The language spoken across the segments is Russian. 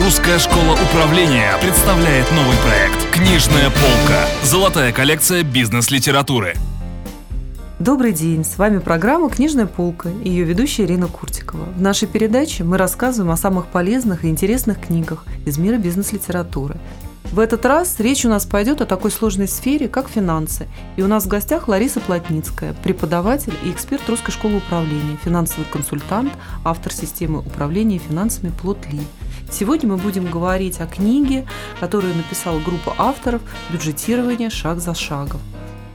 Русская школа управления представляет новый проект «Книжная полка». Золотая коллекция бизнес-литературы. Добрый день, с вами программа «Книжная полка» и ее ведущая Ирина Куртикова. В нашей передаче мы рассказываем о самых полезных и интересных книгах из мира бизнес-литературы. В этот раз речь у нас пойдет о такой сложной сфере, как финансы. И у нас в гостях Лариса Плотницкая, преподаватель и эксперт Русской школы управления, финансовый консультант, автор системы управления финансами Плотли. Сегодня мы будем говорить о книге, которую написала группа авторов «Бюджетирование шаг за шагом».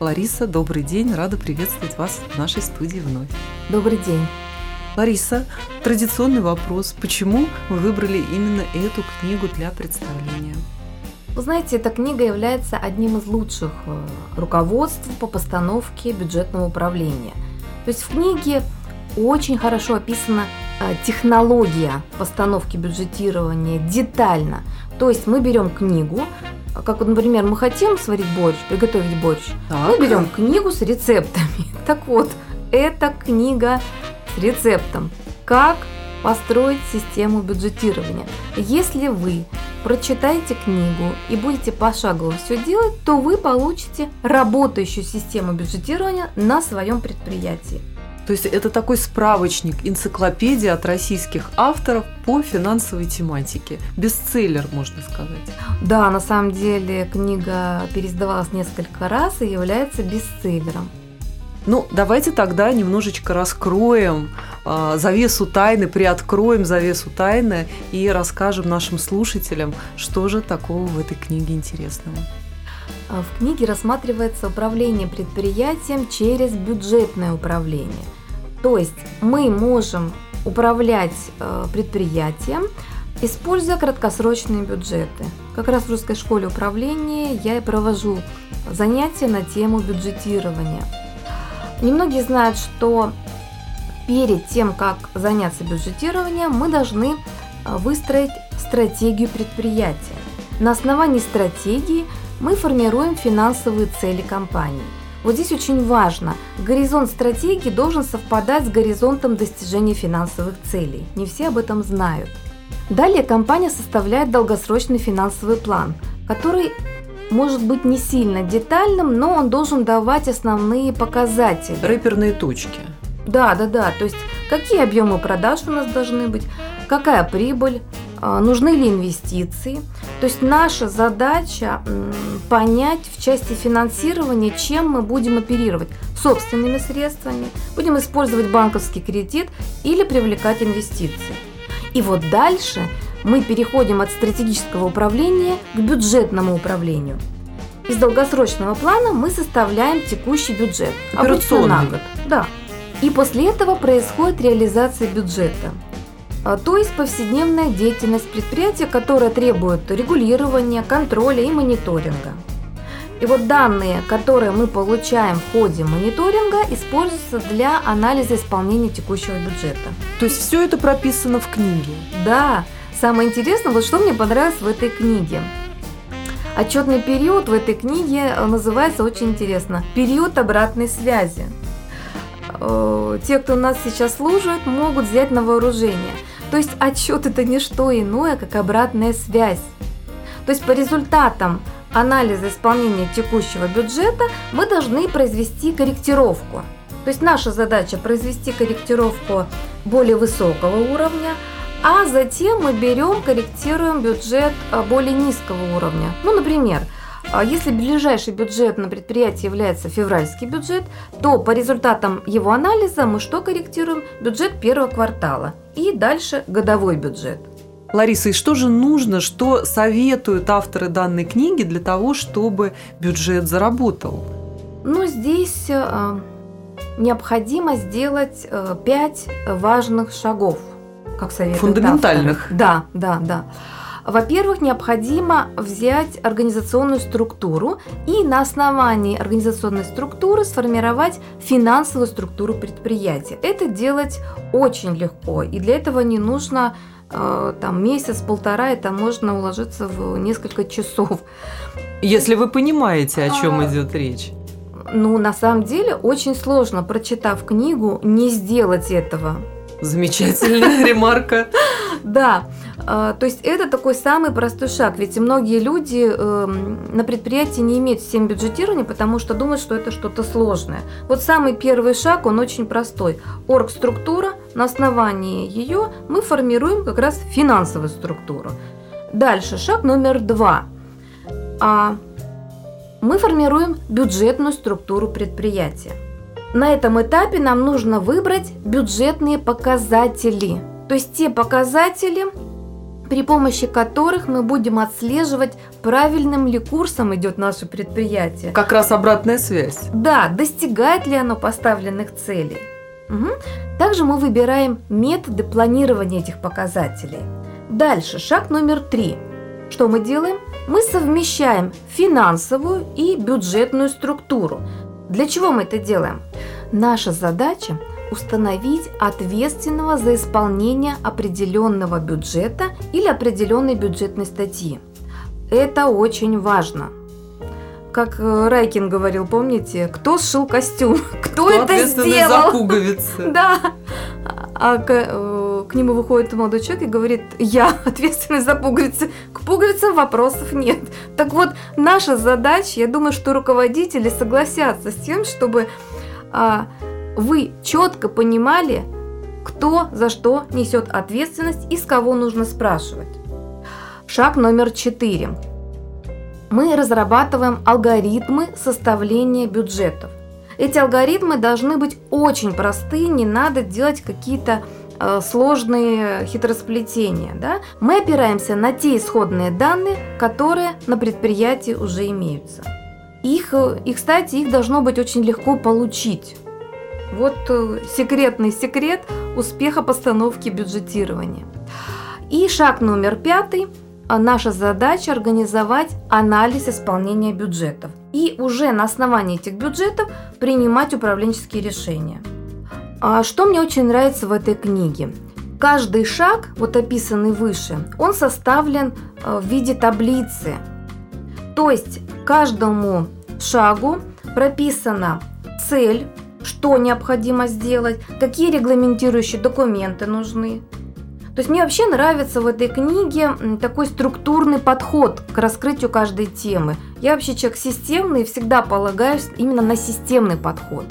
Лариса, добрый день, рада приветствовать вас в нашей студии вновь. Добрый день. Лариса, традиционный вопрос. Почему вы выбрали именно эту книгу для представления? Вы знаете, эта книга является одним из лучших э, руководств по постановке бюджетного управления. То есть в книге очень хорошо описана э, технология постановки бюджетирования детально. То есть мы берем книгу, как вот, например, мы хотим сварить борщ, приготовить борщ, так. мы берем книгу с рецептами. Так вот, это книга с рецептом, как построить систему бюджетирования. Если вы прочитаете книгу и будете пошагово все делать, то вы получите работающую систему бюджетирования на своем предприятии. То есть это такой справочник, энциклопедия от российских авторов по финансовой тематике. Бестселлер, можно сказать. Да, на самом деле книга переиздавалась несколько раз и является бестселлером. Ну, давайте тогда немножечко раскроем э, завесу тайны, приоткроем завесу тайны и расскажем нашим слушателям, что же такого в этой книге интересного. А в книге рассматривается управление предприятием через бюджетное управление. То есть мы можем управлять э, предприятием, используя краткосрочные бюджеты. Как раз в русской школе управления я и провожу занятия на тему бюджетирования. Немногие знают, что перед тем, как заняться бюджетированием, мы должны э, выстроить стратегию предприятия. На основании стратегии мы формируем финансовые цели компании. Вот здесь очень важно, горизонт стратегии должен совпадать с горизонтом достижения финансовых целей. Не все об этом знают. Далее компания составляет долгосрочный финансовый план, который может быть не сильно детальным, но он должен давать основные показатели. Рэперные точки. Да, да, да. То есть какие объемы продаж у нас должны быть, какая прибыль, а, нужны ли инвестиции. То есть наша задача понять в части финансирования, чем мы будем оперировать. Собственными средствами, будем использовать банковский кредит или привлекать инвестиции. И вот дальше мы переходим от стратегического управления к бюджетному управлению. Из долгосрочного плана мы составляем текущий бюджет. Операционный. на год. Да. И после этого происходит реализация бюджета. А, то есть повседневная деятельность предприятия, которая требует регулирования, контроля и мониторинга. И вот данные, которые мы получаем в ходе мониторинга, используются для анализа исполнения текущего бюджета. То есть все это прописано в книге? Да. Самое интересное, вот что мне понравилось в этой книге. Отчетный период в этой книге э, называется очень интересно «Период обратной связи». Э, те, кто нас сейчас служит, могут взять на вооружение – то есть отчет это не что иное, как обратная связь. То есть по результатам анализа исполнения текущего бюджета мы должны произвести корректировку. То есть наша задача произвести корректировку более высокого уровня, а затем мы берем, корректируем бюджет а, более низкого уровня. Ну, например, а если ближайший бюджет на предприятии является февральский бюджет, то по результатам его анализа мы что корректируем? Бюджет первого квартала и дальше годовой бюджет. Лариса, и что же нужно, что советуют авторы данной книги для того, чтобы бюджет заработал? Ну, здесь э, необходимо сделать э, пять важных шагов, как советуют Фундаментальных. Авторы. Да, да, да. Во-первых, необходимо взять организационную структуру и на основании организационной структуры сформировать финансовую структуру предприятия. Это делать очень легко, и для этого не нужно э, там месяц-полтора, это можно уложиться в несколько часов. Если вы понимаете, о чем а... идет речь. Ну, на самом деле, очень сложно, прочитав книгу, не сделать этого. Замечательная ремарка. Да. А, то есть это такой самый простой шаг, ведь многие люди э, на предприятии не имеют системы бюджетирования, потому что думают, что это что-то сложное. Вот самый первый шаг, он очень простой. Оргструктура, на основании ее мы формируем как раз финансовую структуру. Дальше, шаг номер два. А, мы формируем бюджетную структуру предприятия. На этом этапе нам нужно выбрать бюджетные показатели, то есть те показатели, при помощи которых мы будем отслеживать, правильным ли курсом идет наше предприятие. Как раз обратная связь. Да, достигает ли оно поставленных целей. Угу. Также мы выбираем методы планирования этих показателей. Дальше, шаг номер три. Что мы делаем? Мы совмещаем финансовую и бюджетную структуру. Для чего мы это делаем? Наша задача установить ответственного за исполнение определенного бюджета или определенной бюджетной статьи. Это очень важно. Как э, Райкин говорил, помните, кто сшил костюм, кто, кто это сделал? за пуговицы. Да. А к, э, к нему выходит молодой человек и говорит, я ответственный за пуговицы. К пуговицам вопросов нет. Так вот, наша задача, я думаю, что руководители согласятся с тем, чтобы а, вы четко понимали, кто за что несет ответственность и с кого нужно спрашивать. Шаг номер четыре. Мы разрабатываем алгоритмы составления бюджетов. Эти алгоритмы должны быть очень простые, не надо делать какие-то э, сложные хитросплетения. Да? Мы опираемся на те исходные данные, которые на предприятии уже имеются. Их, э, и, кстати, их должно быть очень легко получить. Вот э, секретный секрет успеха постановки бюджетирования. И шаг номер пятый. А наша задача организовать анализ исполнения бюджетов и уже на основании этих бюджетов принимать управленческие решения. А что мне очень нравится в этой книге? Каждый шаг, вот описанный выше, он составлен э, в виде таблицы. То есть каждому шагу прописана цель, что необходимо сделать, какие регламентирующие документы нужны. То есть мне вообще нравится в этой книге такой структурный подход к раскрытию каждой темы. Я вообще человек системный и всегда полагаюсь именно на системный подход.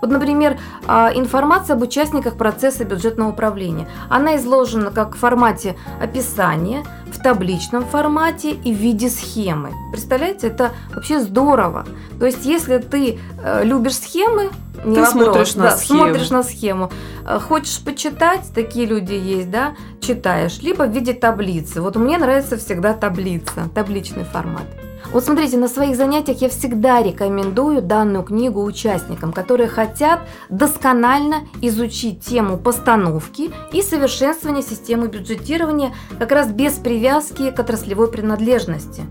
Вот, например, а, информация об участниках процесса бюджетного управления. Она изложена как в формате описания, в табличном формате и в виде схемы. Представляете, это вообще здорово. То есть, если ты э, любишь схемы, не ты вопрос, смотришь на да, схему. смотришь на схему. Э, хочешь почитать, такие люди есть, да, читаешь, либо в виде таблицы. Вот мне нравится всегда таблица, табличный формат. Вот смотрите, на своих занятиях я всегда рекомендую данную книгу участникам, которые хотят досконально изучить тему постановки и совершенствования системы бюджетирования как раз без привязки к отраслевой принадлежности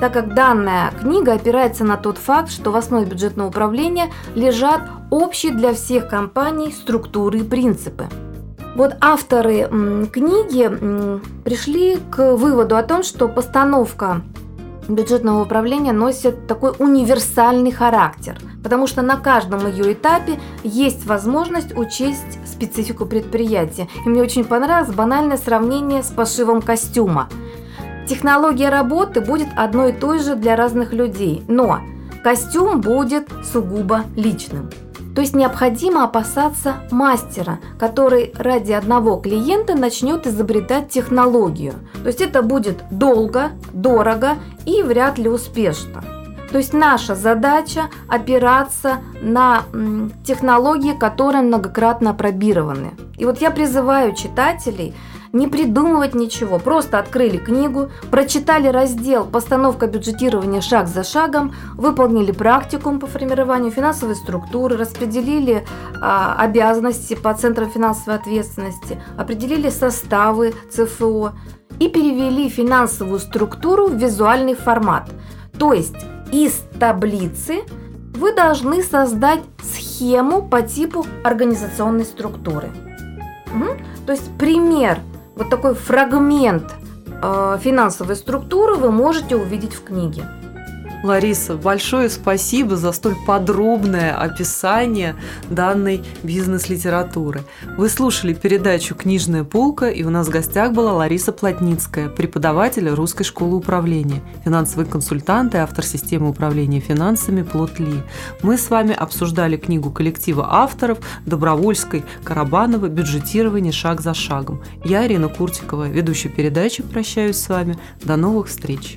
так как данная книга опирается на тот факт, что в основе бюджетного управления лежат общие для всех компаний структуры и принципы. Вот авторы книги пришли к выводу о том, что постановка бюджетного управления носит такой универсальный характер, потому что на каждом ее этапе есть возможность учесть специфику предприятия. И мне очень понравилось банальное сравнение с пошивом костюма. Технология работы будет одной и той же для разных людей, но костюм будет сугубо личным. То есть необходимо опасаться мастера, который ради одного клиента начнет изобретать технологию. То есть это будет долго, дорого и вряд ли успешно. То есть наша задача опираться на технологии, которые многократно опробированы. И вот я призываю читателей – не придумывать ничего, просто открыли книгу, прочитали раздел «Постановка бюджетирования шаг за шагом», выполнили практикум по формированию финансовой структуры, распределили а, обязанности по центрам финансовой ответственности, определили составы ЦФО и перевели финансовую структуру в визуальный формат. То есть из таблицы вы должны создать схему по типу организационной структуры. Угу. То есть пример вот такой фрагмент э, финансовой структуры вы можете увидеть в книге. Лариса, большое спасибо за столь подробное описание данной бизнес-литературы. Вы слушали передачу «Книжная полка», и у нас в гостях была Лариса Плотницкая, преподаватель Русской школы управления, финансовый консультант и автор системы управления финансами «Плотли». Мы с вами обсуждали книгу коллектива авторов Добровольской, Карабанова «Бюджетирование шаг за шагом». Я, Ирина Куртикова, ведущая передачи, прощаюсь с вами. До новых встреч!